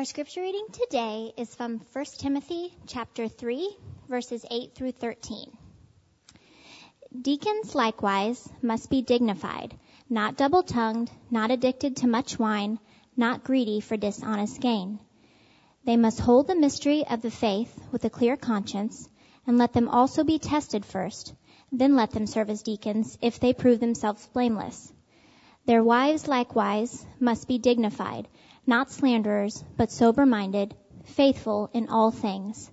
Our scripture reading today is from 1 Timothy chapter 3 verses 8 through 13. Deacons likewise must be dignified, not double-tongued, not addicted to much wine, not greedy for dishonest gain. They must hold the mystery of the faith with a clear conscience, and let them also be tested first, then let them serve as deacons if they prove themselves blameless. Their wives likewise must be dignified, not slanderers, but sober minded, faithful in all things.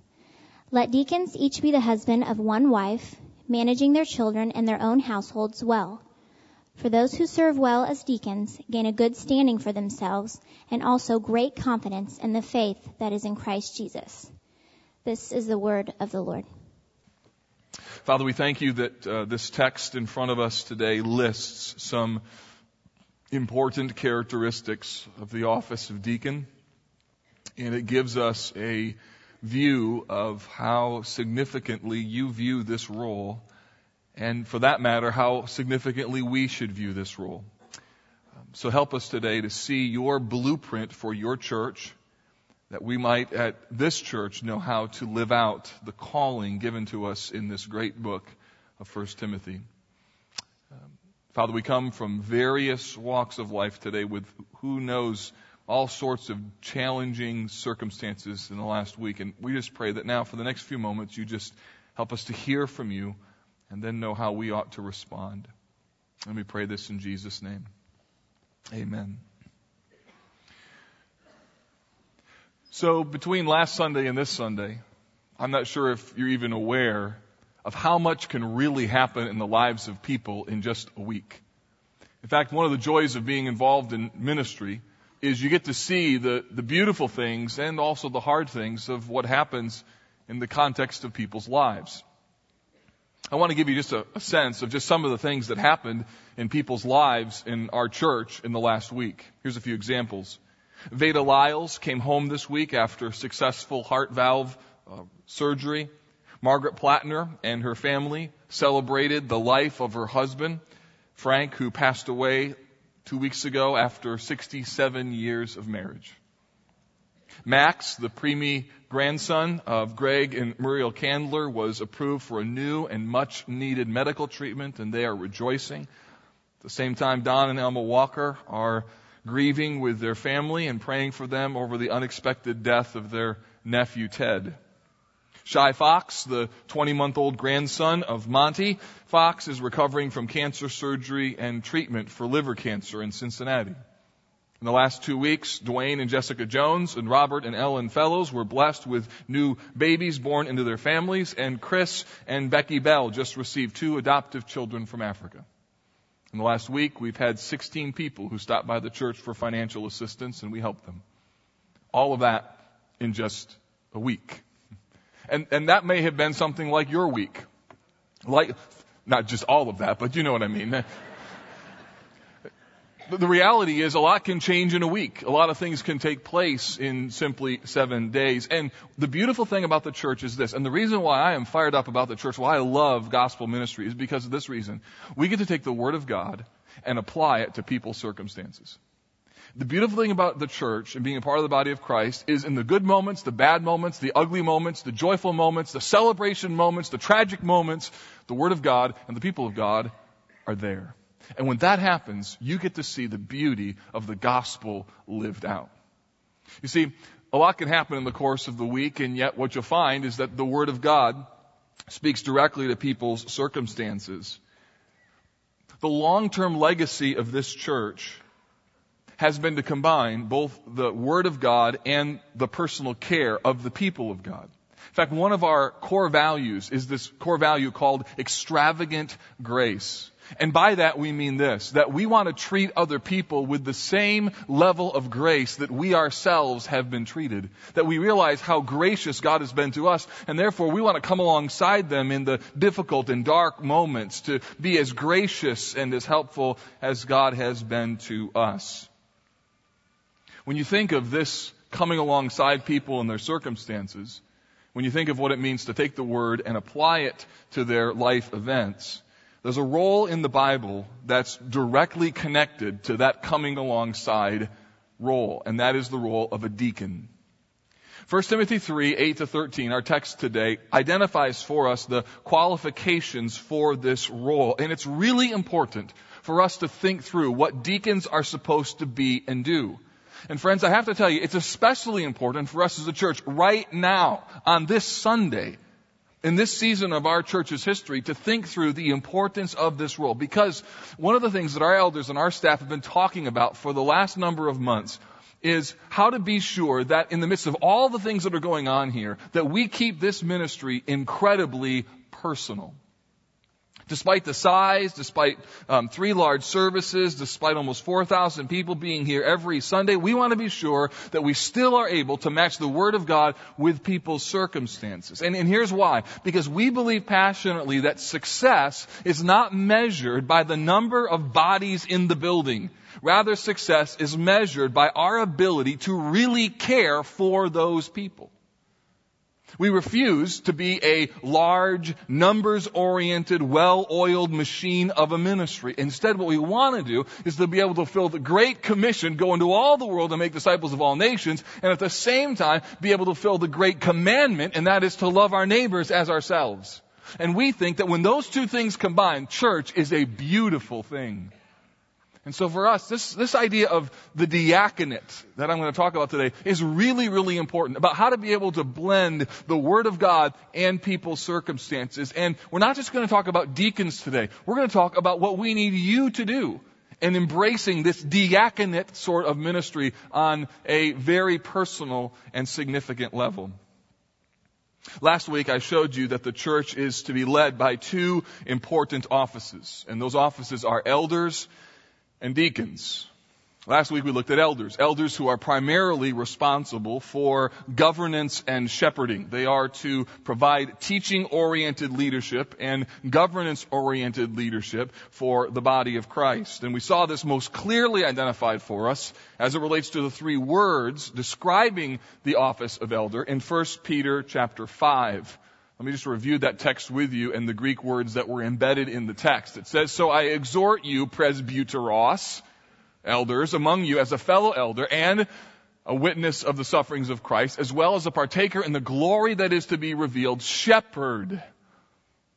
Let deacons each be the husband of one wife, managing their children and their own households well. For those who serve well as deacons gain a good standing for themselves and also great confidence in the faith that is in Christ Jesus. This is the word of the Lord. Father, we thank you that uh, this text in front of us today lists some important characteristics of the office of deacon, and it gives us a view of how significantly you view this role, and for that matter, how significantly we should view this role. So help us today to see your blueprint for your church, that we might at this church know how to live out the calling given to us in this great book of 1 Timothy. Father, we come from various walks of life today with who knows all sorts of challenging circumstances in the last week. And we just pray that now for the next few moments you just help us to hear from you and then know how we ought to respond. Let me pray this in Jesus' name. Amen. So between last Sunday and this Sunday, I'm not sure if you're even aware of how much can really happen in the lives of people in just a week. In fact, one of the joys of being involved in ministry is you get to see the, the beautiful things and also the hard things of what happens in the context of people's lives. I want to give you just a, a, sense of just some of the things that happened in people's lives in our church in the last week. Here's a few examples. Veda Lyles came home this week after successful heart valve uh, surgery. Margaret Plattner and her family celebrated the life of her husband, Frank, who passed away two weeks ago after 67 years of marriage. Max, the preemie grandson of Greg and Muriel Candler, was approved for a new and much needed medical treatment, and they are rejoicing. At the same time, Don and Elma Walker are grieving with their family and praying for them over the unexpected death of their nephew Ted. Shy Fox, the 20 month old grandson of Monty Fox, is recovering from cancer surgery and treatment for liver cancer in Cincinnati. In the last two weeks, Dwayne and Jessica Jones and Robert and Ellen Fellows were blessed with new babies born into their families, and Chris and Becky Bell just received two adoptive children from Africa. In the last week, we've had 16 people who stopped by the church for financial assistance, and we helped them. All of that in just a week. And, and that may have been something like your week. Like, not just all of that, but you know what I mean. the reality is a lot can change in a week. A lot of things can take place in simply seven days. And the beautiful thing about the church is this, and the reason why I am fired up about the church, why I love gospel ministry is because of this reason. We get to take the Word of God and apply it to people's circumstances. The beautiful thing about the church and being a part of the body of Christ is in the good moments, the bad moments, the ugly moments, the joyful moments, the celebration moments, the tragic moments, the Word of God and the people of God are there. And when that happens, you get to see the beauty of the gospel lived out. You see, a lot can happen in the course of the week, and yet what you'll find is that the Word of God speaks directly to people's circumstances. The long-term legacy of this church has been to combine both the Word of God and the personal care of the people of God. In fact, one of our core values is this core value called extravagant grace. And by that we mean this, that we want to treat other people with the same level of grace that we ourselves have been treated. That we realize how gracious God has been to us, and therefore we want to come alongside them in the difficult and dark moments to be as gracious and as helpful as God has been to us. When you think of this coming alongside people and their circumstances, when you think of what it means to take the word and apply it to their life events, there's a role in the Bible that's directly connected to that coming alongside role, and that is the role of a deacon. 1 Timothy 3, 8 to 13, our text today, identifies for us the qualifications for this role. And it's really important for us to think through what deacons are supposed to be and do. And friends, I have to tell you, it's especially important for us as a church right now, on this Sunday, in this season of our church's history, to think through the importance of this role. Because one of the things that our elders and our staff have been talking about for the last number of months is how to be sure that in the midst of all the things that are going on here, that we keep this ministry incredibly personal. Despite the size, despite um, three large services, despite almost 4,000 people being here every Sunday, we want to be sure that we still are able to match the Word of God with people's circumstances. And, and here's why. Because we believe passionately that success is not measured by the number of bodies in the building. Rather, success is measured by our ability to really care for those people. We refuse to be a large, numbers-oriented, well-oiled machine of a ministry. Instead, what we want to do is to be able to fill the Great Commission, go into all the world and make disciples of all nations, and at the same time, be able to fill the Great Commandment, and that is to love our neighbors as ourselves. And we think that when those two things combine, church is a beautiful thing. And so for us, this, this idea of the diaconate that I'm going to talk about today is really, really important about how to be able to blend the Word of God and people's circumstances. And we're not just going to talk about deacons today. We're going to talk about what we need you to do in embracing this diaconate sort of ministry on a very personal and significant level. Last week I showed you that the church is to be led by two important offices, and those offices are elders and deacons. Last week we looked at elders. Elders who are primarily responsible for governance and shepherding. They are to provide teaching oriented leadership and governance oriented leadership for the body of Christ. And we saw this most clearly identified for us as it relates to the three words describing the office of elder in 1 Peter chapter 5. Let me just review that text with you and the Greek words that were embedded in the text. It says, So I exhort you, presbyteros, elders, among you as a fellow elder and a witness of the sufferings of Christ, as well as a partaker in the glory that is to be revealed, shepherd.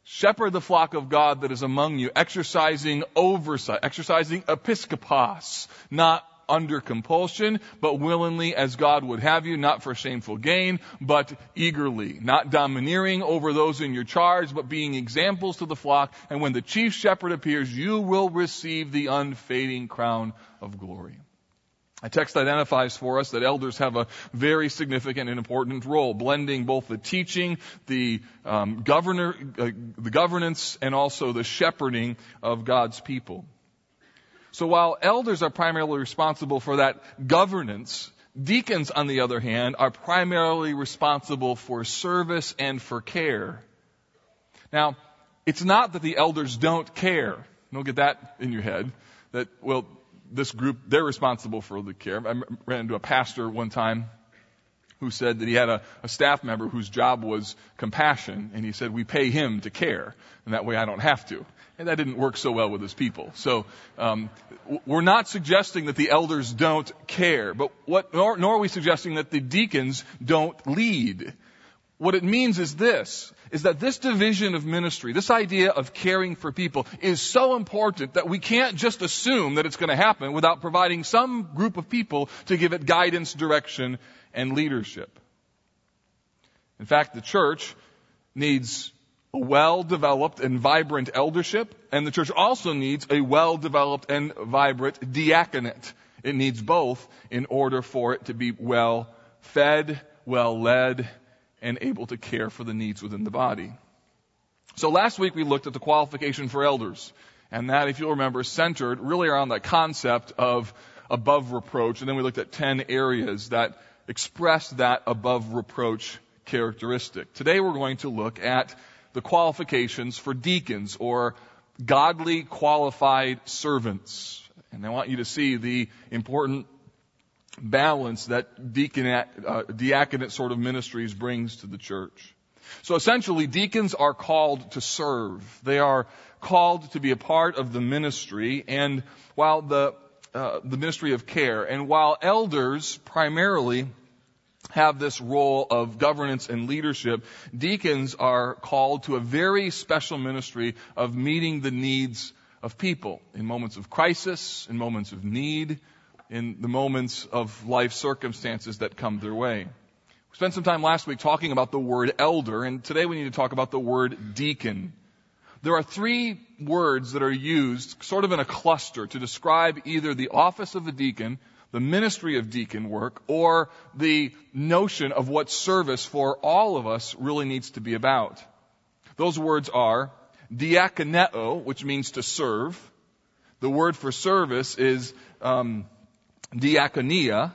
Shepherd the flock of God that is among you, exercising oversight, exercising episkopos, not under compulsion, but willingly as God would have you, not for shameful gain, but eagerly, not domineering over those in your charge, but being examples to the flock. And when the chief shepherd appears, you will receive the unfading crown of glory. A text identifies for us that elders have a very significant and important role, blending both the teaching, the um, governor, uh, the governance, and also the shepherding of God's people. So while elders are primarily responsible for that governance, deacons, on the other hand, are primarily responsible for service and for care. Now, it's not that the elders don't care. Don't get that in your head. That, well, this group, they're responsible for the care. I ran into a pastor one time who said that he had a, a, staff member whose job was compassion, and he said, we pay him to care, and that way I don't have to and that didn't work so well with his people. So um, we're not suggesting that the elders don't care, but what nor, nor are we suggesting that the deacons don't lead. What it means is this, is that this division of ministry, this idea of caring for people is so important that we can't just assume that it's going to happen without providing some group of people to give it guidance, direction, and leadership. In fact, the church needs a well-developed and vibrant eldership, and the church also needs a well-developed and vibrant diaconate. It needs both in order for it to be well fed, well led, and able to care for the needs within the body. So last week we looked at the qualification for elders, and that, if you'll remember, centered really around that concept of above reproach, and then we looked at 10 areas that express that above reproach characteristic. Today we're going to look at the qualifications for deacons or godly qualified servants. And I want you to see the important balance that deaconate, uh, diaconate sort of ministries brings to the church. So essentially, deacons are called to serve. They are called to be a part of the ministry, and while the uh, the ministry of care, and while elders primarily have this role of governance and leadership, deacons are called to a very special ministry of meeting the needs of people in moments of crisis, in moments of need, in the moments of life circumstances that come their way. We spent some time last week talking about the word elder, and today we need to talk about the word deacon. There are three words that are used sort of in a cluster to describe either the office of a deacon the ministry of deacon work or the notion of what service for all of us really needs to be about. Those words are diakoneo, which means to serve. The word for service is um, diakonia,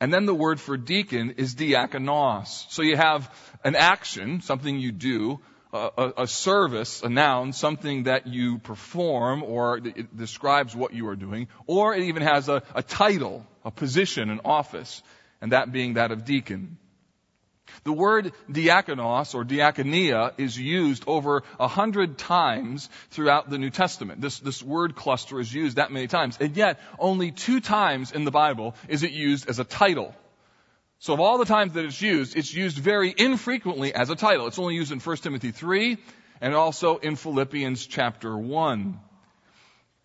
and then the word for deacon is diakonos. So you have an action, something you do, a, a, service, a noun, something that you perform or it describes what you are doing, or it even has a, a title, a position, an office, and that being that of deacon. The word diakonos or diakonia is used over a hundred times throughout the New Testament. This, this word cluster is used that many times. And yet, only two times in the Bible is it used as a title. So of all the times that it's used, it's used very infrequently as a title. It's only used in 1 Timothy 3 and also in Philippians chapter 1.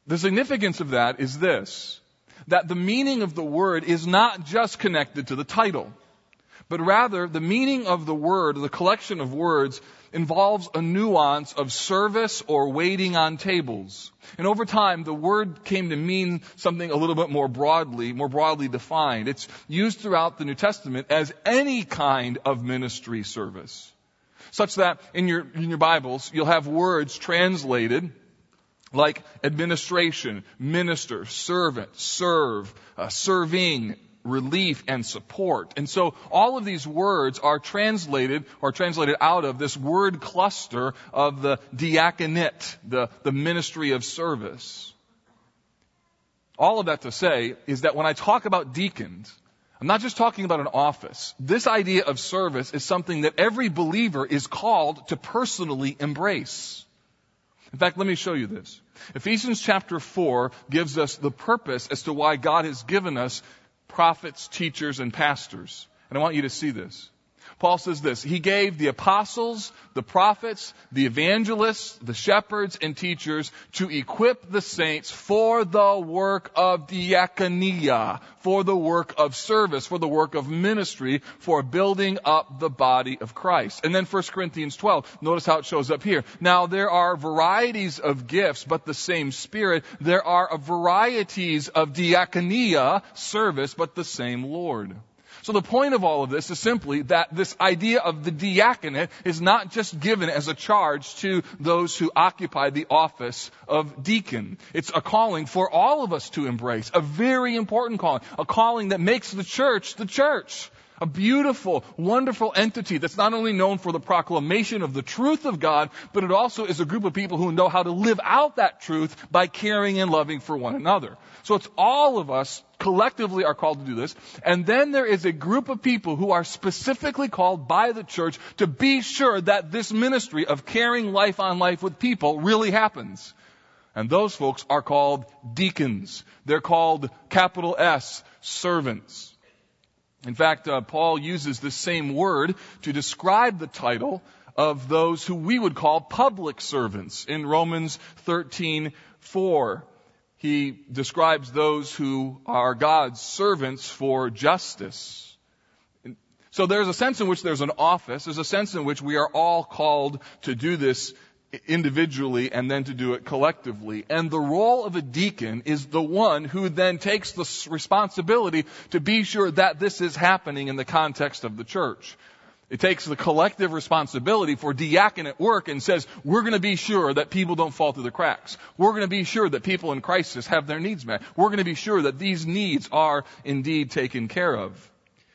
The significance of that is this, that the meaning of the word is not just connected to the title, but rather the meaning of the word, the collection of words, involves a nuance of service or waiting on tables. And over time, the word came to mean something a little bit more broadly, more broadly defined. It's used throughout the New Testament as any kind of ministry service. Such that in your, in your Bibles, you'll have words translated like administration, minister, servant, serve, uh, serving, relief and support. And so all of these words are translated or translated out of this word cluster of the diaconate, the, the ministry of service. All of that to say is that when I talk about deacons, I'm not just talking about an office. This idea of service is something that every believer is called to personally embrace. In fact, let me show you this. Ephesians chapter 4 gives us the purpose as to why God has given us prophets, teachers, and pastors. And I want you to see this. Paul says this, He gave the apostles, the prophets, the evangelists, the shepherds, and teachers to equip the saints for the work of diaconia, for the work of service, for the work of ministry, for building up the body of Christ. And then 1 Corinthians 12, notice how it shows up here. Now there are varieties of gifts, but the same Spirit. There are varieties of diaconia, service, but the same Lord. So the point of all of this is simply that this idea of the diaconate is not just given as a charge to those who occupy the office of deacon. It's a calling for all of us to embrace, a very important calling, a calling that makes the church the church. A beautiful, wonderful entity that's not only known for the proclamation of the truth of God, but it also is a group of people who know how to live out that truth by caring and loving for one another. So it's all of us collectively are called to do this. And then there is a group of people who are specifically called by the church to be sure that this ministry of caring life on life with people really happens. And those folks are called deacons. They're called capital S, servants. In fact, uh, Paul uses the same word to describe the title of those who we would call public servants in Romans 13, 4 he describes those who are God's servants for justice. So there's a sense in which there's an office. There's a sense in which we are all called to do this individually and then to do it collectively. And the role of a deacon is the one who then takes the responsibility to be sure that this is happening in the context of the church. It takes the collective responsibility for diaconate work and says, we're going to be sure that people don't fall through the cracks. We're going to be sure that people in crisis have their needs met. We're going to be sure that these needs are indeed taken care of.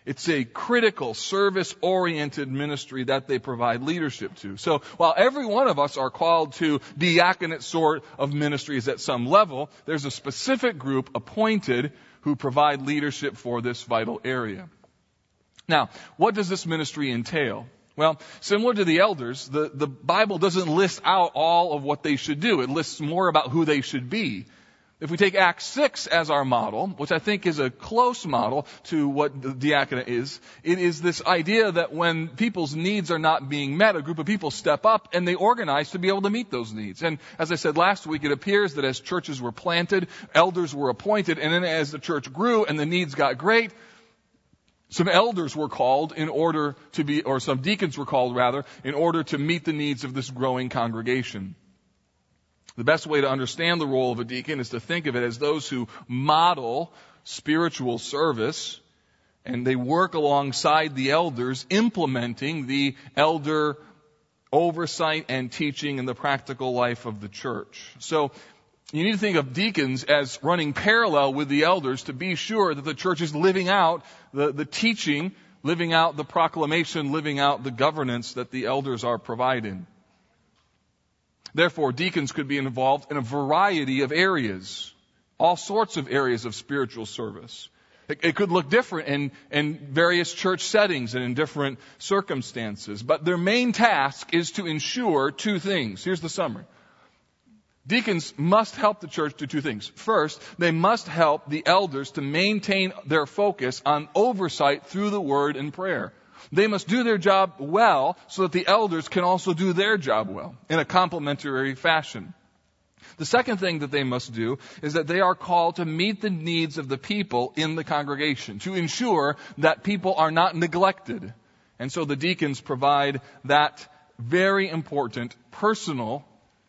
It's a critical service oriented ministry that they provide leadership to. So while every one of us are called to diaconate sort of ministries at some level, there's a specific group appointed who provide leadership for this vital area. Now, what does this ministry entail? Well, similar to the elders, the, the Bible doesn't list out all of what they should do. It lists more about who they should be. If we take Acts 6 as our model, which I think is a close model to what the diaconate is, it is this idea that when people's needs are not being met, a group of people step up and they organize to be able to meet those needs. And as I said last week, it appears that as churches were planted, elders were appointed, and then as the church grew and the needs got great, some elders were called in order to be, or some deacons were called rather, in order to meet the needs of this growing congregation. The best way to understand the role of a deacon is to think of it as those who model spiritual service and they work alongside the elders implementing the elder oversight and teaching in the practical life of the church. So you need to think of deacons as running parallel with the elders to be sure that the church is living out the, the teaching, living out the proclamation, living out the governance that the elders are providing. Therefore, deacons could be involved in a variety of areas, all sorts of areas of spiritual service. It, it could look different in, in various church settings and in different circumstances, but their main task is to ensure two things. Here's the summary. Deacons must help the church do two things. First, they must help the elders to maintain their focus on oversight through the word and prayer. They must do their job well so that the elders can also do their job well in a complementary fashion. The second thing that they must do is that they are called to meet the needs of the people in the congregation, to ensure that people are not neglected. And so the deacons provide that very important personal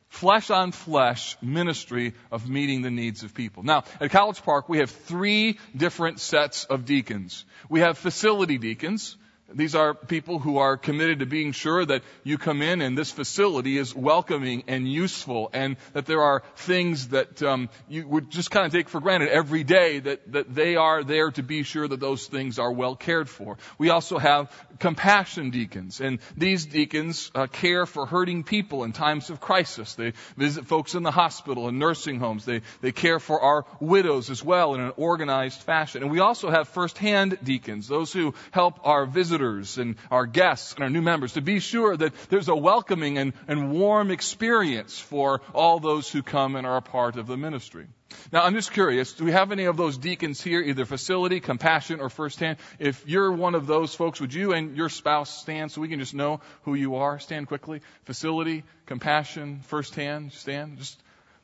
flesh on flesh ministry of meeting the needs of people. Now, at College Park, we have three different sets of deacons. We have facility deacons, these are people who are committed to being sure that you come in and this facility is welcoming and useful and that there are things that um, you would just kind of take for granted every day that, that they are there to be sure that those things are well cared for. We also have compassion deacons and these deacons uh, care for hurting people in times of crisis. They visit folks in the hospital and nursing homes. They, they care for our widows as well in an organized fashion. And we also have first-hand deacons, those who help our visitors visitors and our guests and our new members to be sure that there's a welcoming and, and warm experience for all those who come and are a part of the ministry. Now, I'm just curious, do we have any of those deacons here, either facility, compassion, or firsthand? If you're one of those folks, would you and your spouse stand so we can just know who you are? Stand quickly. Facility, compassion, firsthand, stand. Just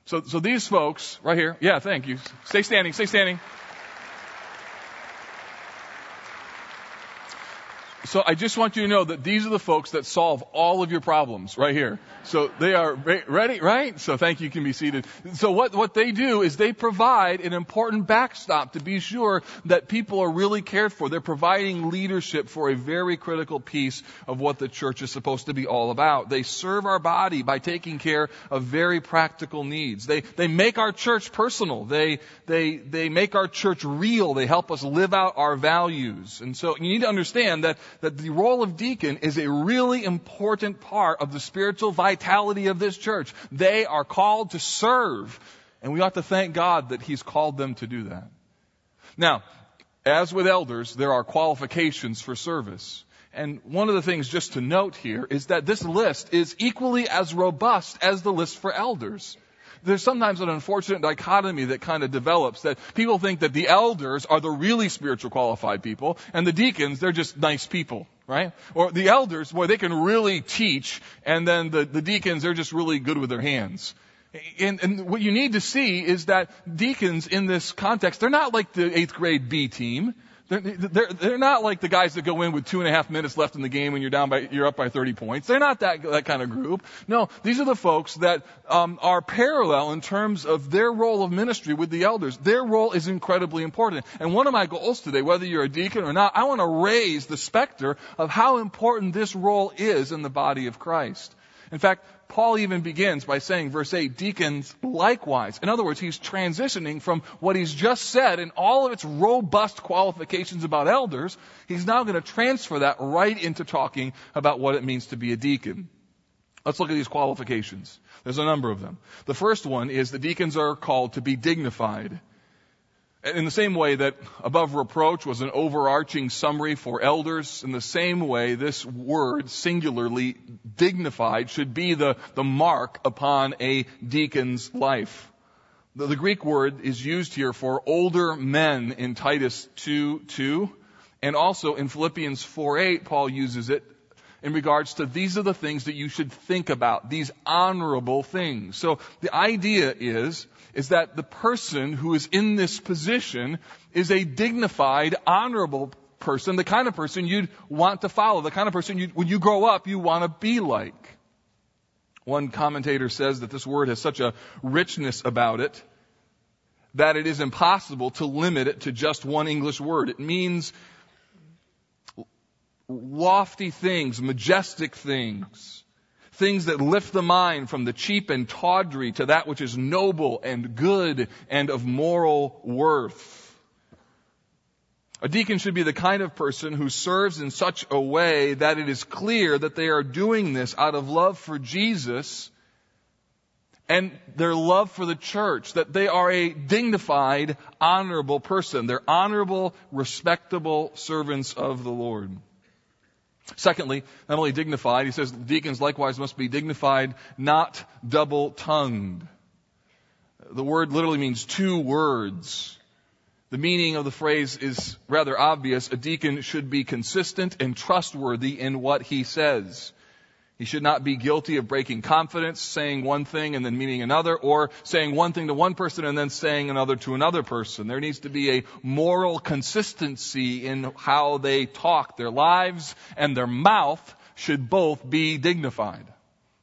so, so these folks right here. Yeah, thank you. Stay standing. Stay standing. So I just want you to know that these are the folks that solve all of your problems right here. So they are ready, right? So thank you. You can be seated. So what, what they do is they provide an important backstop to be sure that people are really cared for. They're providing leadership for a very critical piece of what the church is supposed to be all about. They serve our body by taking care of very practical needs. They, they make our church personal. They, they, they make our church real. They help us live out our values. And so you need to understand that, that the role of deacon is a really important part of the spiritual vitality of this church. They are called to serve. And we ought to thank God that He's called them to do that. Now, as with elders, there are qualifications for service. And one of the things just to note here is that this list is equally as robust as the list for elders. There's sometimes an unfortunate dichotomy that kind of develops that people think that the elders are the really spiritual qualified people and the deacons, they're just nice people right? Or the elders, boy, they can really teach, and then the, the deacons, they're just really good with their hands. And, and what you need to see is that deacons in this context, they're not like the eighth grade B team. They're, they're, they're not like the guys that go in with two and a half minutes left in the game when you're down by, you're up by 30 points. They're not that, that kind of group. No, these are the folks that um, are parallel in terms of their role of ministry with the elders. Their role is incredibly important. And one of my goals today, whether you're a deacon or not, I want to raise the specter of how important this role is in the body of Christ. In fact, Paul even begins by saying, verse 8, deacons likewise. In other words, he's transitioning from what he's just said in all of its robust qualifications about elders. He's now going to transfer that right into talking about what it means to be a deacon. Let's look at these qualifications. There's a number of them. The first one is the deacons are called to be dignified. In the same way that above reproach was an overarching summary for elders, in the same way this word, singularly dignified, should be the, the mark upon a deacon's life. The, the Greek word is used here for older men in Titus 2 2. And also in Philippians 4 8, Paul uses it in regards to these are the things that you should think about, these honorable things. So the idea is, is that the person who is in this position is a dignified, honorable person, the kind of person you'd want to follow, the kind of person you, when you grow up, you want to be like. One commentator says that this word has such a richness about it that it is impossible to limit it to just one English word. It means lofty things, majestic things, things that lift the mind from the cheap and tawdry to that which is noble and good and of moral worth. A deacon should be the kind of person who serves in such a way that it is clear that they are doing this out of love for Jesus and their love for the church, that they are a dignified, honorable person. They're honorable, respectable servants of the Lord. Secondly, not only dignified, he says deacons likewise must be dignified, not double tongued. The word literally means two words. The meaning of the phrase is rather obvious. A deacon should be consistent and trustworthy in what he says. He should not be guilty of breaking confidence, saying one thing and then meaning another, or saying one thing to one person and then saying another to another person. There needs to be a moral consistency in how they talk. Their lives and their mouth should both be dignified.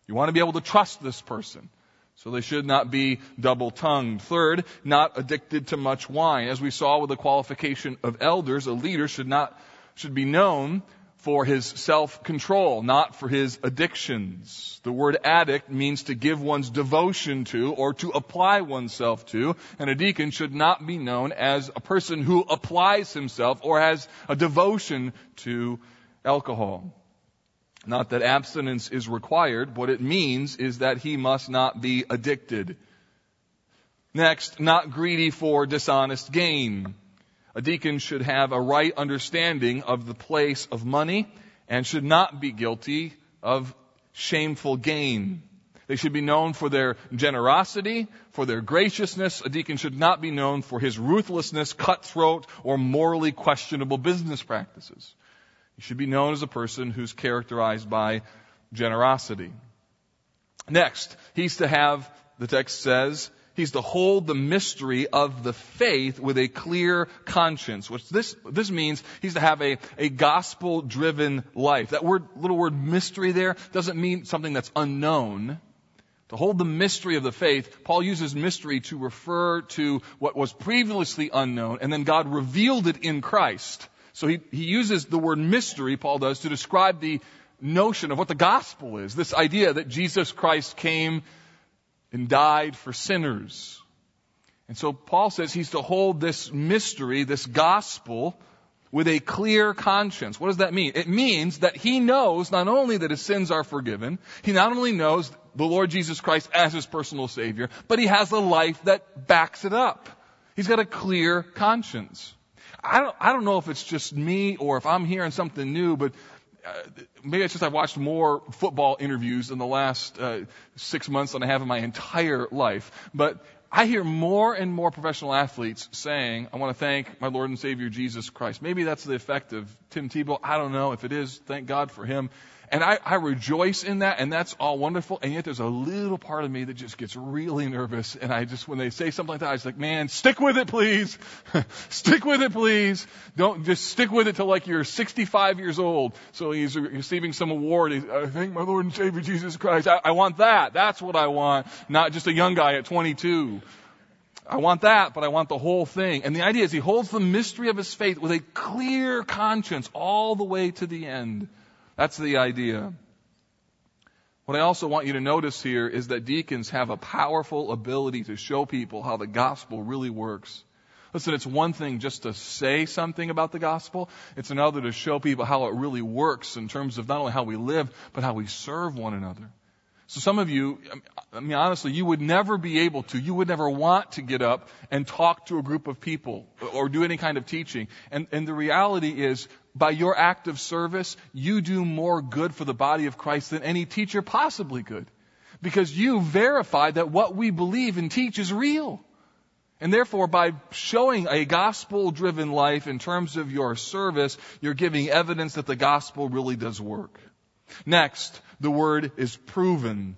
You want to be able to trust this person. So they should not be double tongued. Third, not addicted to much wine. As we saw with the qualification of elders, a leader should not, should be known for his self-control, not for his addictions. The word addict means to give one's devotion to or to apply oneself to, and a deacon should not be known as a person who applies himself or has a devotion to alcohol. Not that abstinence is required. What it means is that he must not be addicted. Next, not greedy for dishonest gain. A deacon should have a right understanding of the place of money and should not be guilty of shameful gain. They should be known for their generosity, for their graciousness. A deacon should not be known for his ruthlessness, cutthroat, or morally questionable business practices. He should be known as a person who's characterized by generosity. Next, he's to have, the text says, he's to hold the mystery of the faith with a clear conscience. Which this, this means he's to have a, a gospel driven life. That word, little word mystery there doesn't mean something that's unknown. To hold the mystery of the faith, Paul uses mystery to refer to what was previously unknown and then God revealed it in Christ. So he, he uses the word mystery, Paul does, to describe the notion of what the gospel is. This idea that Jesus Christ came and died for sinners. And so Paul says he's to hold this mystery, this gospel, with a clear conscience. What does that mean? It means that he knows not only that his sins are forgiven, he not only knows the Lord Jesus Christ as his personal Savior, but he has a life that backs it up. He's got a clear conscience. I don't, I don't know if it's just me or if I'm hearing something new, but maybe it's just I've watched more football interviews in the last uh, six months than I have in my entire life. But I hear more and more professional athletes saying, I want to thank my Lord and Savior Jesus Christ. Maybe that's the effect of Tim Tebow. I don't know. If it is, thank God for him. And I, I rejoice in that, and that's all wonderful. And yet there's a little part of me that just gets really nervous. And I just, when they say something like that, I just like, man, stick with it, please. stick with it, please. Don't just stick with it till like you're 65 years old. So he's receiving some award. He's, I thank my Lord and Savior Jesus Christ. I, I want that. That's what I want. Not just a young guy at 22. I want that, but I want the whole thing. And the idea is he holds the mystery of his faith with a clear conscience all the way to the end. That's the idea. What I also want you to notice here is that deacons have a powerful ability to show people how the gospel really works. Listen, it's one thing just to say something about the gospel. It's another to show people how it really works in terms of not only how we live, but how we serve one another. So some of you, I mean, honestly, you would never be able to, you would never want to get up and talk to a group of people or do any kind of teaching. And, and the reality is, by your act of service, you do more good for the body of Christ than any teacher possibly could. Because you verify that what we believe and teach is real. And therefore, by showing a gospel driven life in terms of your service, you're giving evidence that the gospel really does work. Next, the word is proven.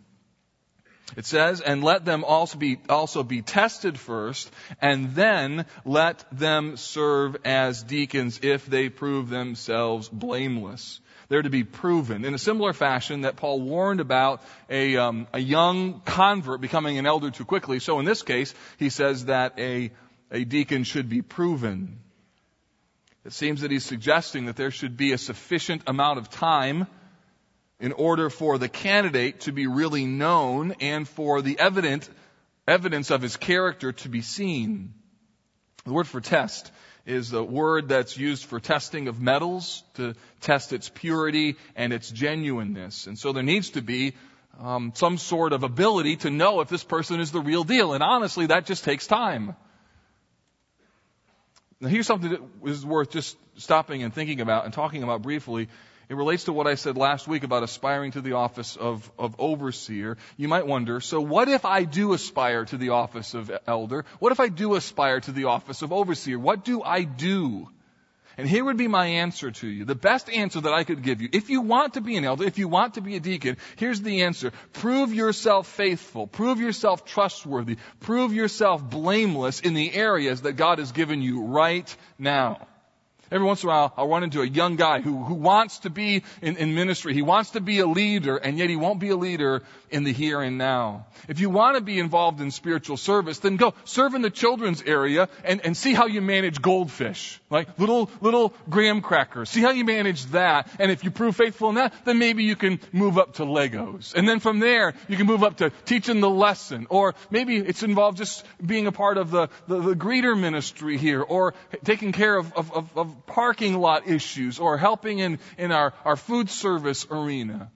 It says, and let them also be, also be tested first, and then let them serve as deacons if they prove themselves blameless. They're to be proven. In a similar fashion that Paul warned about a, um, a young convert becoming an elder too quickly, so in this case, he says that a, a deacon should be proven. It seems that he's suggesting that there should be a sufficient amount of time in order for the candidate to be really known and for the evident evidence of his character to be seen. The word for test is the word that's used for testing of metals to test its purity and its genuineness. And so there needs to be um, some sort of ability to know if this person is the real deal. And honestly, that just takes time. Now here's something that is worth just stopping and thinking about and talking about briefly. It relates to what I said last week about aspiring to the office of, of overseer. You might wonder, so what if I do aspire to the office of elder? What if I do aspire to the office of overseer? What do I do? And here would be my answer to you. The best answer that I could give you. If you want to be an elder, if you want to be a deacon, here's the answer. Prove yourself faithful. Prove yourself trustworthy. Prove yourself blameless in the areas that God has given you right now. Every once in a while, I'll run into a young guy who, who wants to be in, in ministry. He wants to be a leader, and yet he won't be a leader in the here and now. If you want to be involved in spiritual service, then go serve in the children's area and, and see how you manage goldfish. Like little, little graham crackers. See how you manage that. And if you prove faithful in that, then maybe you can move up to Legos. And then from there, you can move up to teaching the lesson. Or maybe it's involved just being a part of the, the, the greeter ministry here, or taking care of, of, of, of parking lot issues or helping in, in our, our food service arena.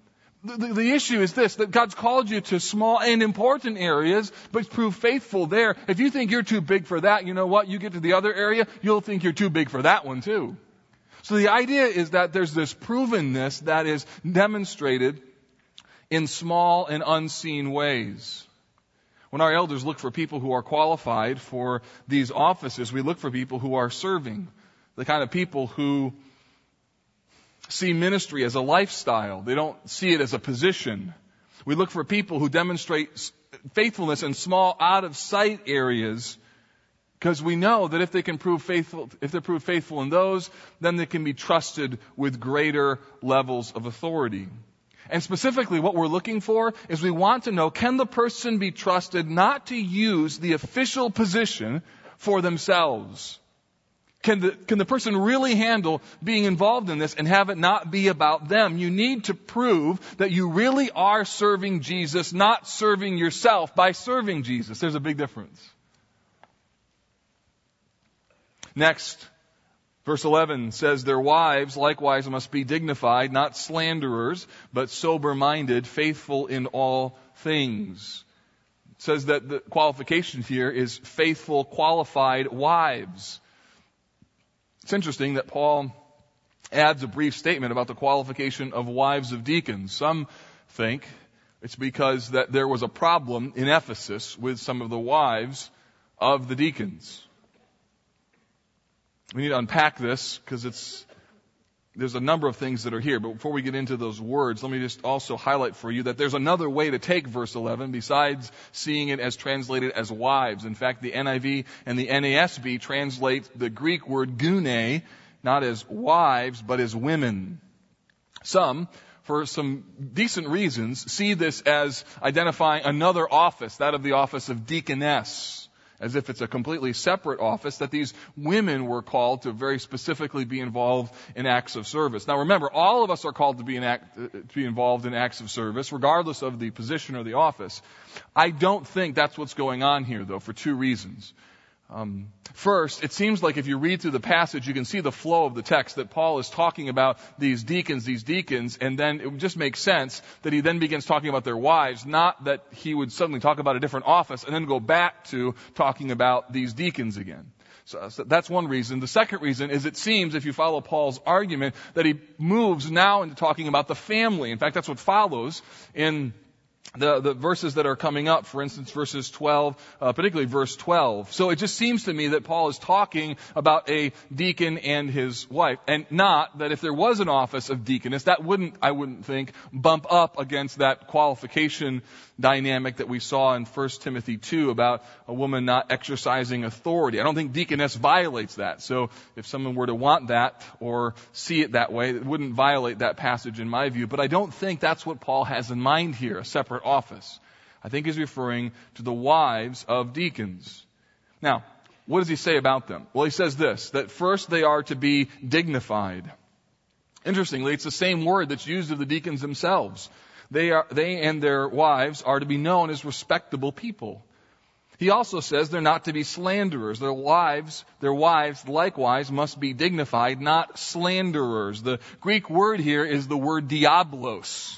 The, the, the, issue is this, that God's called you to small and important areas, but prove faithful there. If you think you're too big for that, you know what? You get to the other area, you'll think you're too big for that one too. So the idea is that there's this provenness that is demonstrated in small and unseen ways. When our elders look for people who are qualified for these offices, we look for people who are serving the kind of people who see ministry as a lifestyle. They don't see it as a position. We look for people who demonstrate faithfulness in small, out of sight areas because we know that if they can prove faithful, if they're proved faithful in those, then they can be trusted with greater levels of authority. And specifically what we're looking for is we want to know, can the person be trusted not to use the official position for themselves? Can the, can the person really handle being involved in this and have it not be about them? You need to prove that you really are serving Jesus, not serving yourself by serving Jesus. There's a big difference. Next, verse 11 says, Their wives likewise must be dignified, not slanderers, but sober minded, faithful in all things. It says that the qualification here is faithful, qualified wives. It's interesting that Paul adds a brief statement about the qualification of wives of deacons. Some think it's because that there was a problem in Ephesus with some of the wives of the deacons. We need to unpack this because it's there's a number of things that are here, but before we get into those words, let me just also highlight for you that there's another way to take verse 11 besides seeing it as translated as wives. In fact, the NIV and the NASB translate the Greek word gune not as wives, but as women. Some, for some decent reasons, see this as identifying another office, that of the office of deaconess as if it's a completely separate office, that these women were called to very specifically be involved in acts of service. Now remember, all of us are called to be, act, uh, to be involved in acts of service, regardless of the position or the office. I don't think that's what's going on here, though, for two reasons. Um, first, it seems like if you read through the passage, you can see the flow of the text that Paul is talking about these deacons, these deacons, and then it just make sense that he then begins talking about their wives, not that he would suddenly talk about a different office and then go back to talking about these deacons again. So, so that's one reason. The second reason is it seems, if you follow Paul's argument, that he moves now into talking about the family. In fact, that's what follows in the, the verses that are coming up, for instance, verses 12, uh, particularly verse 12. So it just seems to me that Paul is talking about a deacon and his wife, and not that if there was an office of deaconess, that wouldn't, I wouldn't think, bump up against that qualification dynamic that we saw in 1 Timothy 2 about a woman not exercising authority. I don't think deaconess violates that. So if someone were to want that or see it that way, it wouldn't violate that passage in my view. But I don't think that's what Paul has in mind here, a separate office. I think he's referring to the wives of deacons. Now, what does he say about them? Well, he says this, that first they are to be dignified. Interestingly, it's the same word that's used of the deacons themselves. They, are, they and their wives are to be known as respectable people. He also says they're not to be slanderers. Their wives, their wives likewise must be dignified, not slanderers. The Greek word here is the word diabolos.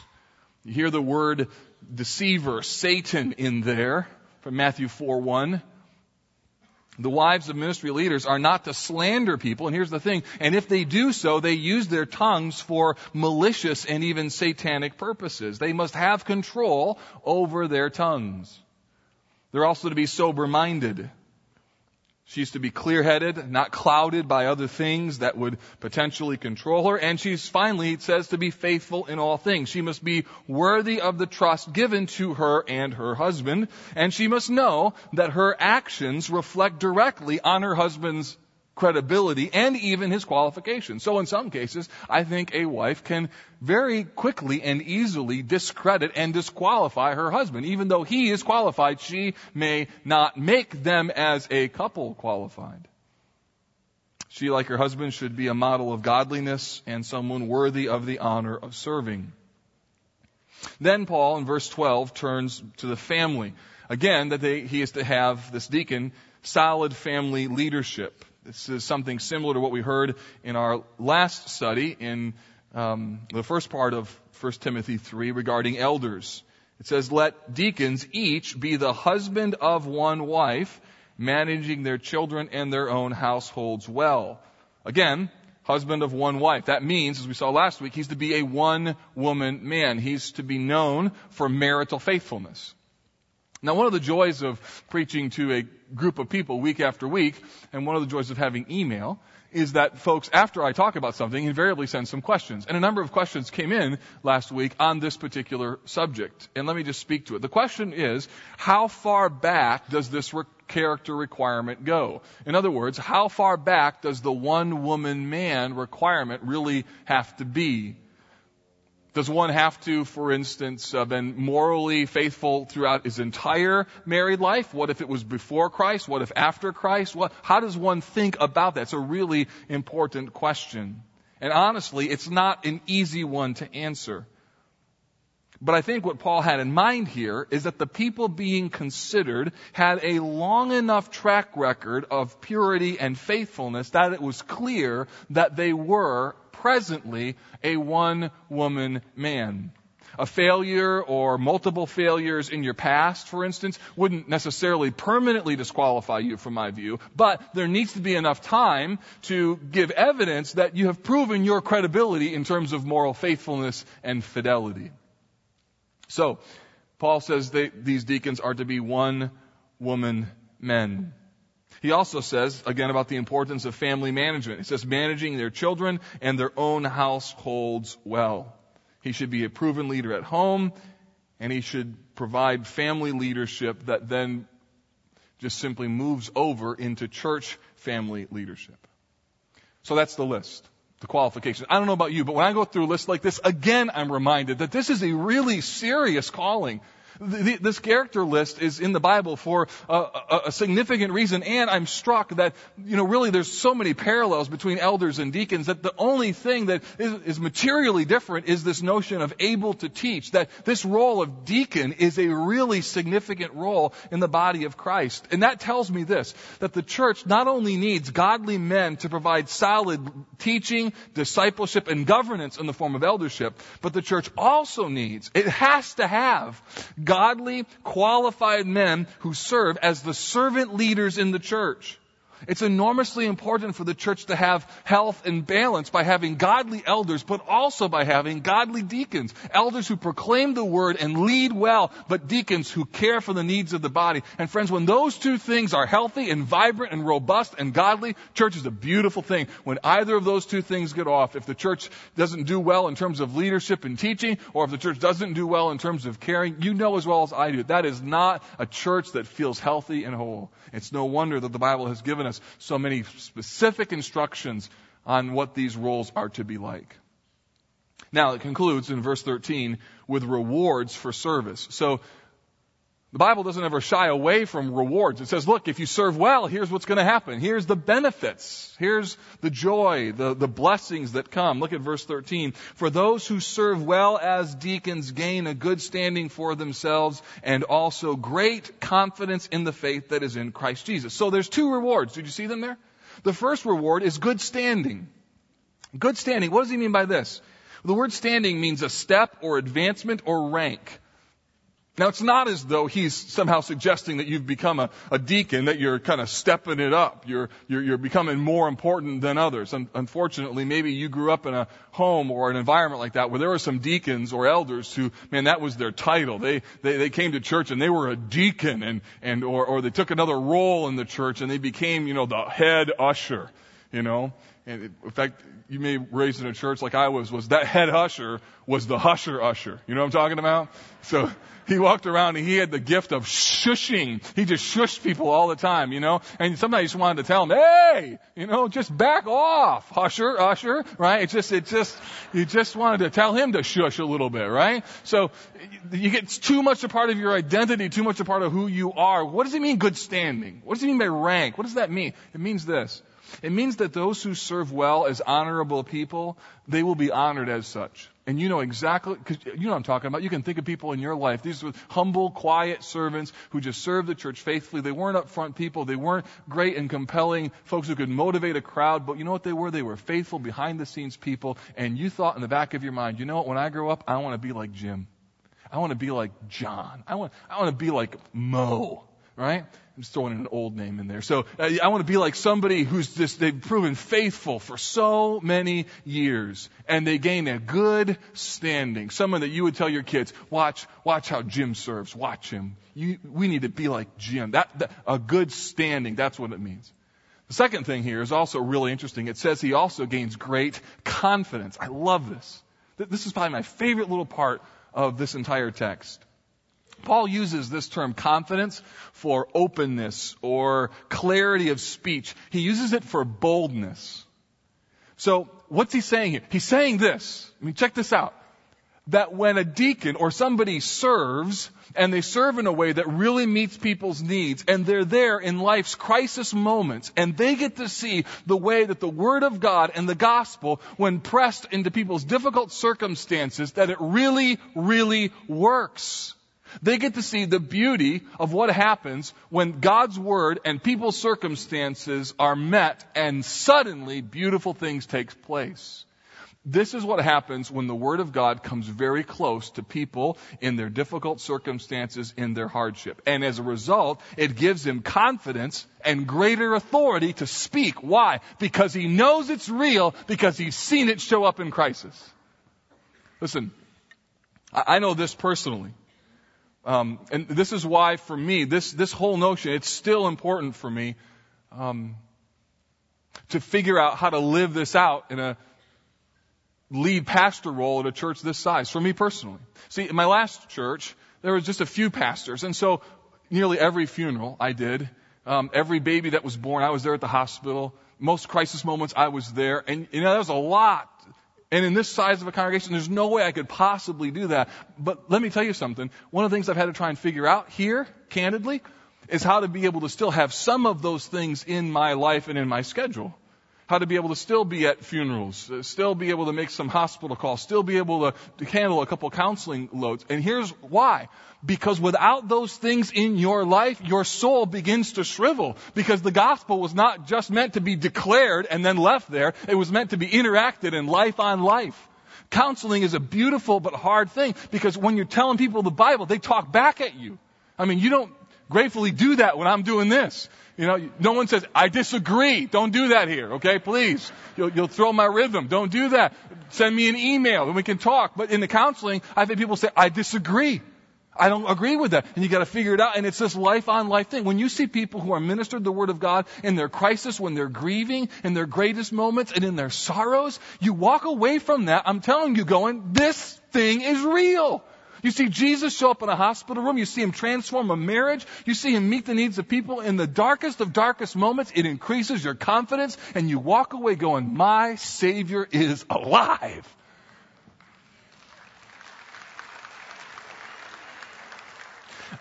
You hear the word deceiver, Satan in there from Matthew 4 1 the wives of ministry leaders are not to slander people. And here's the thing. And if they do so, they use their tongues for malicious and even satanic purposes. They must have control over their tongues. They're also to be sober minded. She's to be clear headed, not clouded by other things that would potentially control her. And she's finally, it says, to be faithful in all things. She must be worthy of the trust given to her and her husband. And she must know that her actions reflect directly on her husband's credibility and even his qualifications. So in some cases, I think a wife can very quickly and easily discredit and disqualify her husband. Even though he is qualified, she may not make them as a couple qualified. She, like her husband, should be a model of godliness and someone worthy of the honor of serving. Then Paul, in verse 12, turns to the family. Again, that they, he is to have, this deacon, solid family leadership. This is something similar to what we heard in our last study in um, the first part of 1 Timothy 3 regarding elders. It says, Let deacons each be the husband of one wife, managing their children and their own households well. Again, husband of one wife. That means, as we saw last week, he's to be a one woman man. He's to be known for marital faithfulness. Now, one of the joys of preaching to a group of people week after week, and one of the joys of having email, is that folks, after I talk about something, invariably send some questions. And a number of questions came in last week on this particular subject. And let me just speak to it. The question is, how far back does this re- character requirement go? In other words, how far back does the one woman man requirement really have to be? Does one have to, for instance, uh, been morally faithful throughout his entire married life? What if it was before Christ? What if after Christ? What, how does one think about that? It's a really important question. And honestly, it's not an easy one to answer. But I think what Paul had in mind here is that the people being considered had a long enough track record of purity and faithfulness that it was clear that they were presently a one woman man. A failure or multiple failures in your past, for instance, wouldn't necessarily permanently disqualify you from my view, but there needs to be enough time to give evidence that you have proven your credibility in terms of moral faithfulness and fidelity. So, Paul says they, these deacons are to be one woman men. He also says, again, about the importance of family management. He says, managing their children and their own households well. He should be a proven leader at home, and he should provide family leadership that then just simply moves over into church family leadership. So that's the list, the qualifications. I don't know about you, but when I go through a list like this, again, I'm reminded that this is a really serious calling this character list is in the Bible for a, a, a, significant reason, and I'm struck that, you know, really there's so many parallels between elders and deacons that the only thing that is, is materially different is this notion of able to teach, that this role of deacon is a really significant role in the body of Christ. And that tells me this, that the church not only needs godly men to provide solid teaching, discipleship, and governance in the form of eldership, but the church also needs, it has to have godly, qualified men who serve as the servant leaders in the church. It's enormously important for the church to have health and balance by having godly elders, but also by having godly deacons. Elders who proclaim the word and lead well, but deacons who care for the needs of the body. And friends, when those two things are healthy and vibrant and robust and godly, church is a beautiful thing. When either of those two things get off, if the church doesn't do well in terms of leadership and teaching, or if the church doesn't do well in terms of caring, you know as well as I do, that is not a church that feels healthy and whole. It's no wonder that the Bible has given so many specific instructions on what these roles are to be like. Now, it concludes in verse 13 with rewards for service. So, the Bible doesn't ever shy away from rewards. It says, look, if you serve well, here's what's going to happen. Here's the benefits. Here's the joy, the, the blessings that come. Look at verse 13. For those who serve well as deacons gain a good standing for themselves and also great confidence in the faith that is in Christ Jesus. So there's two rewards. Did you see them there? The first reward is good standing. Good standing. What does he mean by this? The word standing means a step or advancement or rank. Now it's not as though he's somehow suggesting that you've become a, a deacon, that you're kind of stepping it up. You're, you're, you're becoming more important than others. Un- unfortunately, maybe you grew up in a home or an environment like that where there were some deacons or elders who, man, that was their title. They, they, they came to church and they were a deacon and, and, or, or they took another role in the church and they became, you know, the head usher, you know. And in fact, you may raised in a church like I was, was that head usher was the husher usher. You know what I'm talking about? So he walked around and he had the gift of shushing. He just shushed people all the time, you know? And sometimes you just wanted to tell him, hey, you know, just back off, usher, usher, right? It just, it just, you just wanted to tell him to shush a little bit, right? So you get too much a part of your identity, too much a part of who you are. What does it mean good standing? What does it mean by rank? What does that mean? It means this. It means that those who serve well as honorable people, they will be honored as such. And you know exactly, because you know what I'm talking about. You can think of people in your life. These were humble, quiet servants who just served the church faithfully. They weren't upfront people. They weren't great and compelling folks who could motivate a crowd. But you know what they were? They were faithful, behind the scenes people. And you thought in the back of your mind, you know what? When I grow up, I want to be like Jim. I want to be like John. I want, I want to be like Mo right? I'm just throwing an old name in there. So uh, I want to be like somebody who's just, they've proven faithful for so many years and they gain a good standing. Someone that you would tell your kids, watch, watch how Jim serves. Watch him. You, we need to be like Jim. That, that, a good standing. That's what it means. The second thing here is also really interesting. It says he also gains great confidence. I love this. This is probably my favorite little part of this entire text. Paul uses this term confidence for openness or clarity of speech. He uses it for boldness. So what's he saying here? He's saying this. I mean, check this out. That when a deacon or somebody serves, and they serve in a way that really meets people's needs, and they're there in life's crisis moments, and they get to see the way that the Word of God and the Gospel, when pressed into people's difficult circumstances, that it really, really works. They get to see the beauty of what happens when God's Word and people's circumstances are met and suddenly beautiful things take place. This is what happens when the Word of God comes very close to people in their difficult circumstances, in their hardship. And as a result, it gives him confidence and greater authority to speak. Why? Because he knows it's real, because he's seen it show up in crisis. Listen, I know this personally. Um, and this is why, for me, this this whole notion it's still important for me um, to figure out how to live this out in a lead pastor role at a church this size. For me personally, see, in my last church there was just a few pastors, and so nearly every funeral I did, um, every baby that was born, I was there at the hospital. Most crisis moments, I was there, and you know that was a lot and in this size of a congregation, there's no way I could possibly do that. But let me tell you something. One of the things I've had to try and figure out here, candidly, is how to be able to still have some of those things in my life and in my schedule how to be able to still be at funerals, uh, still be able to make some hospital calls, still be able to, to handle a couple counseling loads. And here's why. Because without those things in your life, your soul begins to shrivel. Because the gospel was not just meant to be declared and then left there. It was meant to be interacted in life on life. Counseling is a beautiful but hard thing because when you're telling people the Bible, they talk back at you. I mean, you don't gratefully do that when I'm doing this. You know, no one says, I disagree. Don't do that here, okay? Please. You'll, you'll throw my rhythm. Don't do that. Send me an email and we can talk. But in the counseling, I've had people say, I disagree. I don't agree with that. And you gotta figure it out. And it's this life on life thing. When you see people who are ministered the Word of God in their crisis, when they're grieving, in their greatest moments, and in their sorrows, you walk away from that, I'm telling you, going, this thing is real. You see Jesus show up in a hospital room. You see him transform a marriage. You see him meet the needs of people in the darkest of darkest moments. It increases your confidence and you walk away going, my Savior is alive.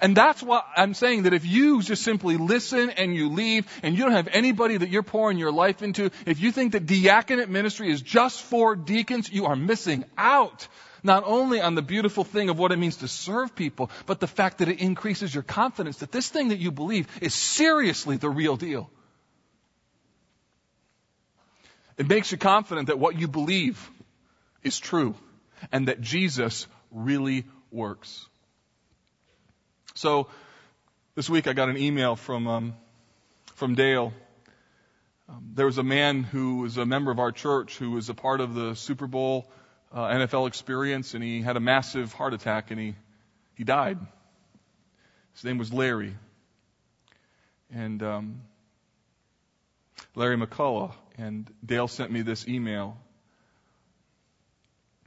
And that's why I'm saying that if you just simply listen and you leave and you don't have anybody that you're pouring your life into, if you think that diaconate ministry is just for deacons, you are missing out. Not only on the beautiful thing of what it means to serve people, but the fact that it increases your confidence that this thing that you believe is seriously the real deal. It makes you confident that what you believe is true and that Jesus really works. So this week I got an email from um, from Dale. Um, there was a man who was a member of our church who was a part of the Super Bowl uh, NFL experience, and he had a massive heart attack, and he he died. His name was Larry, and um, Larry McCullough. And Dale sent me this email.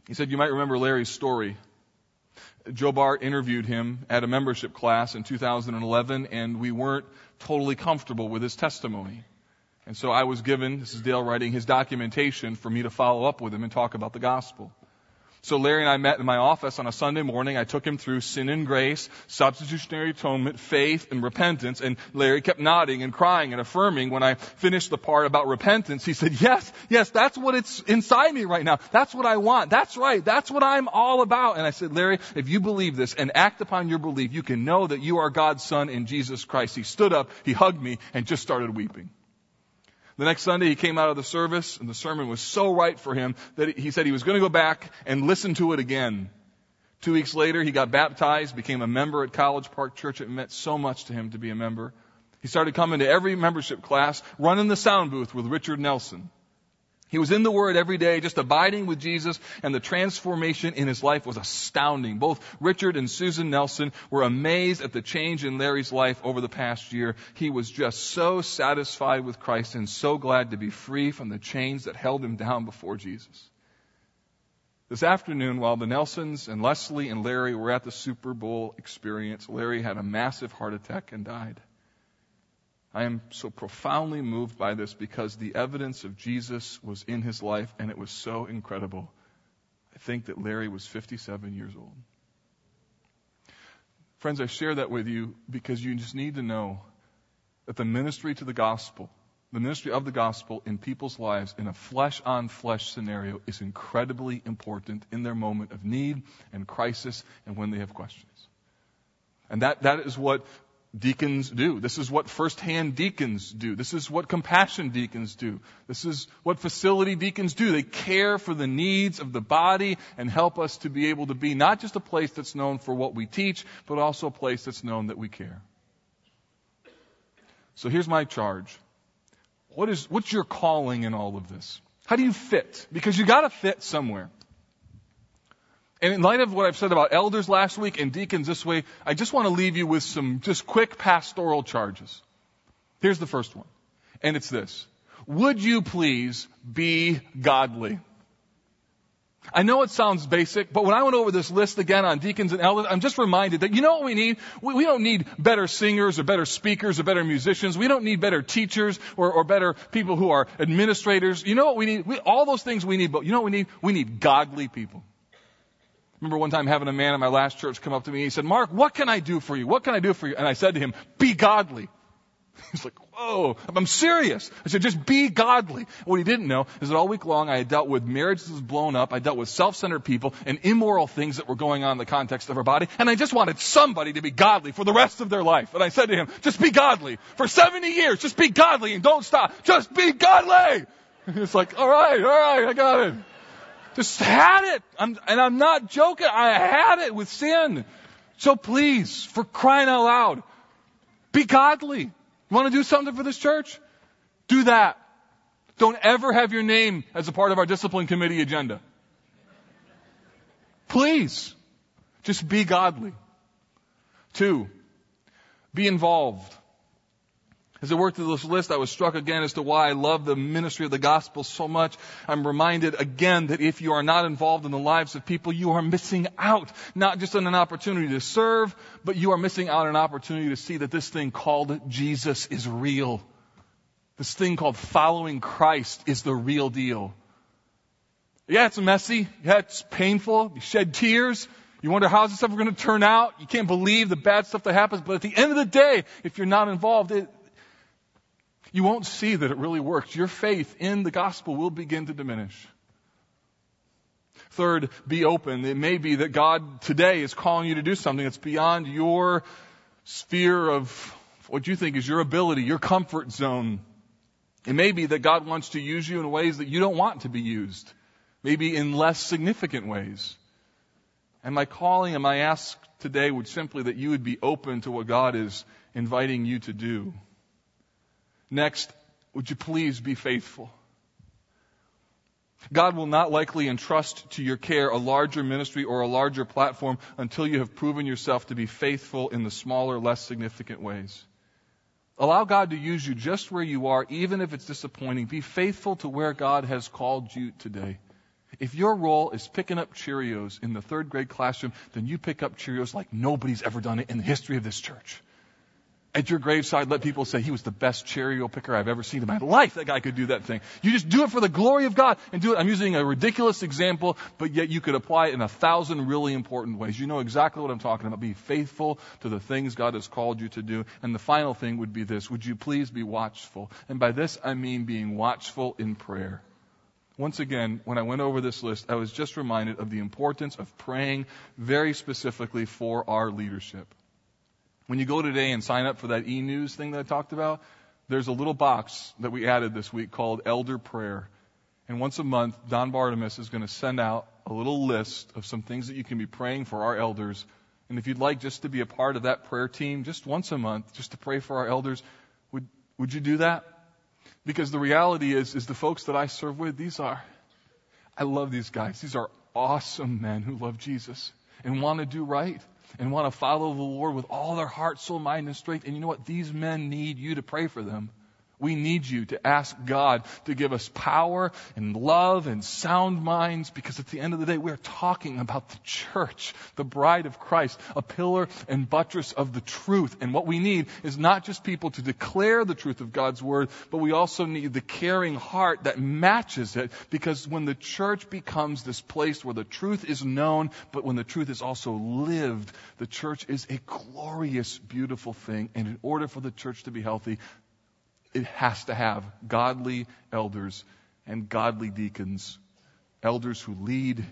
He said, "You might remember Larry's story." Joe Bart interviewed him at a membership class in 2011, and we weren't totally comfortable with his testimony. And so I was given, this is Dale writing, his documentation for me to follow up with him and talk about the gospel. So Larry and I met in my office on a Sunday morning. I took him through sin and grace, substitutionary atonement, faith, and repentance. And Larry kept nodding and crying and affirming when I finished the part about repentance. He said, yes, yes, that's what it's inside me right now. That's what I want. That's right. That's what I'm all about. And I said, Larry, if you believe this and act upon your belief, you can know that you are God's son in Jesus Christ. He stood up, he hugged me, and just started weeping. The next Sunday he came out of the service and the sermon was so right for him that he said he was going to go back and listen to it again. Two weeks later he got baptized, became a member at College Park Church. It meant so much to him to be a member. He started coming to every membership class, running the sound booth with Richard Nelson. He was in the Word every day, just abiding with Jesus, and the transformation in his life was astounding. Both Richard and Susan Nelson were amazed at the change in Larry's life over the past year. He was just so satisfied with Christ and so glad to be free from the chains that held him down before Jesus. This afternoon, while the Nelsons and Leslie and Larry were at the Super Bowl experience, Larry had a massive heart attack and died. I am so profoundly moved by this because the evidence of Jesus was in his life and it was so incredible. I think that Larry was 57 years old. Friends, I share that with you because you just need to know that the ministry to the gospel, the ministry of the gospel in people's lives in a flesh on flesh scenario is incredibly important in their moment of need and crisis and when they have questions. And that, that is what deacons do. This is what first-hand deacons do. This is what compassion deacons do. This is what facility deacons do. They care for the needs of the body and help us to be able to be not just a place that's known for what we teach, but also a place that's known that we care. So here's my charge. What is, what's your calling in all of this? How do you fit? Because you gotta fit somewhere. And in light of what I've said about elders last week and deacons this way, I just want to leave you with some just quick pastoral charges. Here's the first one. And it's this. Would you please be godly? I know it sounds basic, but when I went over this list again on deacons and elders, I'm just reminded that you know what we need? We, we don't need better singers or better speakers or better musicians. We don't need better teachers or, or better people who are administrators. You know what we need? We, all those things we need, but you know what we need? We need godly people remember one time having a man in my last church come up to me and he said, Mark, what can I do for you? What can I do for you? And I said to him, be godly. He's like, whoa, I'm serious. I said, just be godly. What he didn't know is that all week long I had dealt with marriages blown up, I dealt with self-centered people and immoral things that were going on in the context of our body, and I just wanted somebody to be godly for the rest of their life. And I said to him, just be godly. For 70 years, just be godly and don't stop. Just be godly! It's like, alright, alright, I got it. Just had it. I'm, and I'm not joking. I had it with sin. So please, for crying out loud, Be godly. You want to do something for this church? Do that. Don't ever have your name as a part of our discipline committee agenda. Please. Just be godly. Two, be involved. As I worked through this list, I was struck again as to why I love the ministry of the gospel so much. I'm reminded again that if you are not involved in the lives of people, you are missing out, not just on an opportunity to serve, but you are missing out on an opportunity to see that this thing called Jesus is real. This thing called following Christ is the real deal. Yeah, it's messy. Yeah, it's painful. You shed tears. You wonder how's this ever going to turn out. You can't believe the bad stuff that happens. But at the end of the day, if you're not involved, it, you won't see that it really works. Your faith in the gospel will begin to diminish. Third, be open. It may be that God today is calling you to do something that's beyond your sphere of what you think is your ability, your comfort zone. It may be that God wants to use you in ways that you don't want to be used, maybe in less significant ways. And my calling and my ask today would simply that you would be open to what God is inviting you to do. Next, would you please be faithful? God will not likely entrust to your care a larger ministry or a larger platform until you have proven yourself to be faithful in the smaller, less significant ways. Allow God to use you just where you are, even if it's disappointing. Be faithful to where God has called you today. If your role is picking up Cheerios in the third grade classroom, then you pick up Cheerios like nobody's ever done it in the history of this church at your graveside, let people say he was the best Cheerio picker I've ever seen in my life. That guy could do that thing. You just do it for the glory of God and do it. I'm using a ridiculous example, but yet you could apply it in a thousand really important ways. You know exactly what I'm talking about. Be faithful to the things God has called you to do. And the final thing would be this. Would you please be watchful? And by this I mean being watchful in prayer. Once again, when I went over this list, I was just reminded of the importance of praying very specifically for our leadership. When you go today and sign up for that e-news thing that I talked about, there's a little box that we added this week called Elder Prayer. And once a month, Don Bartimus is going to send out a little list of some things that you can be praying for our elders. And if you'd like just to be a part of that prayer team, just once a month, just to pray for our elders, would, would you do that? Because the reality is, is the folks that I serve with, these are, I love these guys. These are awesome men who love Jesus and want to do right and want to follow the Lord with all their heart, soul, mind, and strength. And you know what? These men need you to pray for them. We need you to ask God to give us power and love and sound minds because at the end of the day, we're talking about the church, the bride of Christ, a pillar and buttress of the truth. And what we need is not just people to declare the truth of God's word, but we also need the caring heart that matches it because when the church becomes this place where the truth is known, but when the truth is also lived, the church is a glorious, beautiful thing. And in order for the church to be healthy, it has to have godly elders and godly deacons, elders who lead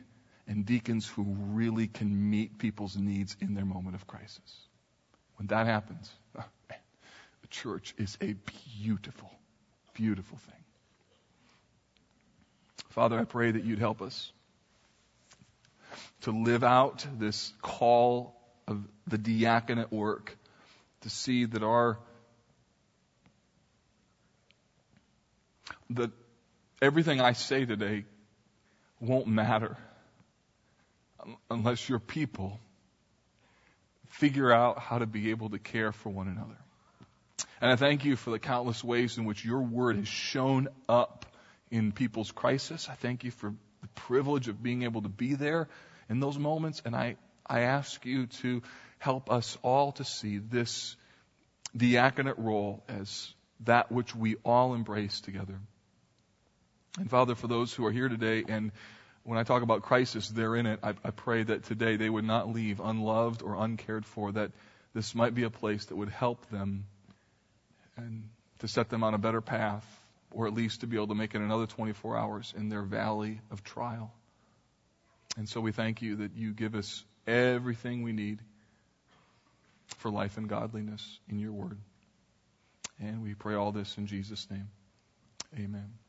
and deacons who really can meet people's needs in their moment of crisis. When that happens, oh the church is a beautiful, beautiful thing. Father, I pray that you'd help us to live out this call of the diaconate work, to see that our that everything I say today won't matter unless your people figure out how to be able to care for one another. And I thank you for the countless ways in which your word has shown up in people's crisis. I thank you for the privilege of being able to be there in those moments. And I, I ask you to help us all to see this diaconate role as that which we all embrace together. And Father, for those who are here today, and when I talk about crisis, they're in it, I, I pray that today they would not leave unloved or uncared for, that this might be a place that would help them and to set them on a better path, or at least to be able to make it another 24 hours in their valley of trial. And so we thank you that you give us everything we need for life and godliness in your word. And we pray all this in Jesus' name. Amen.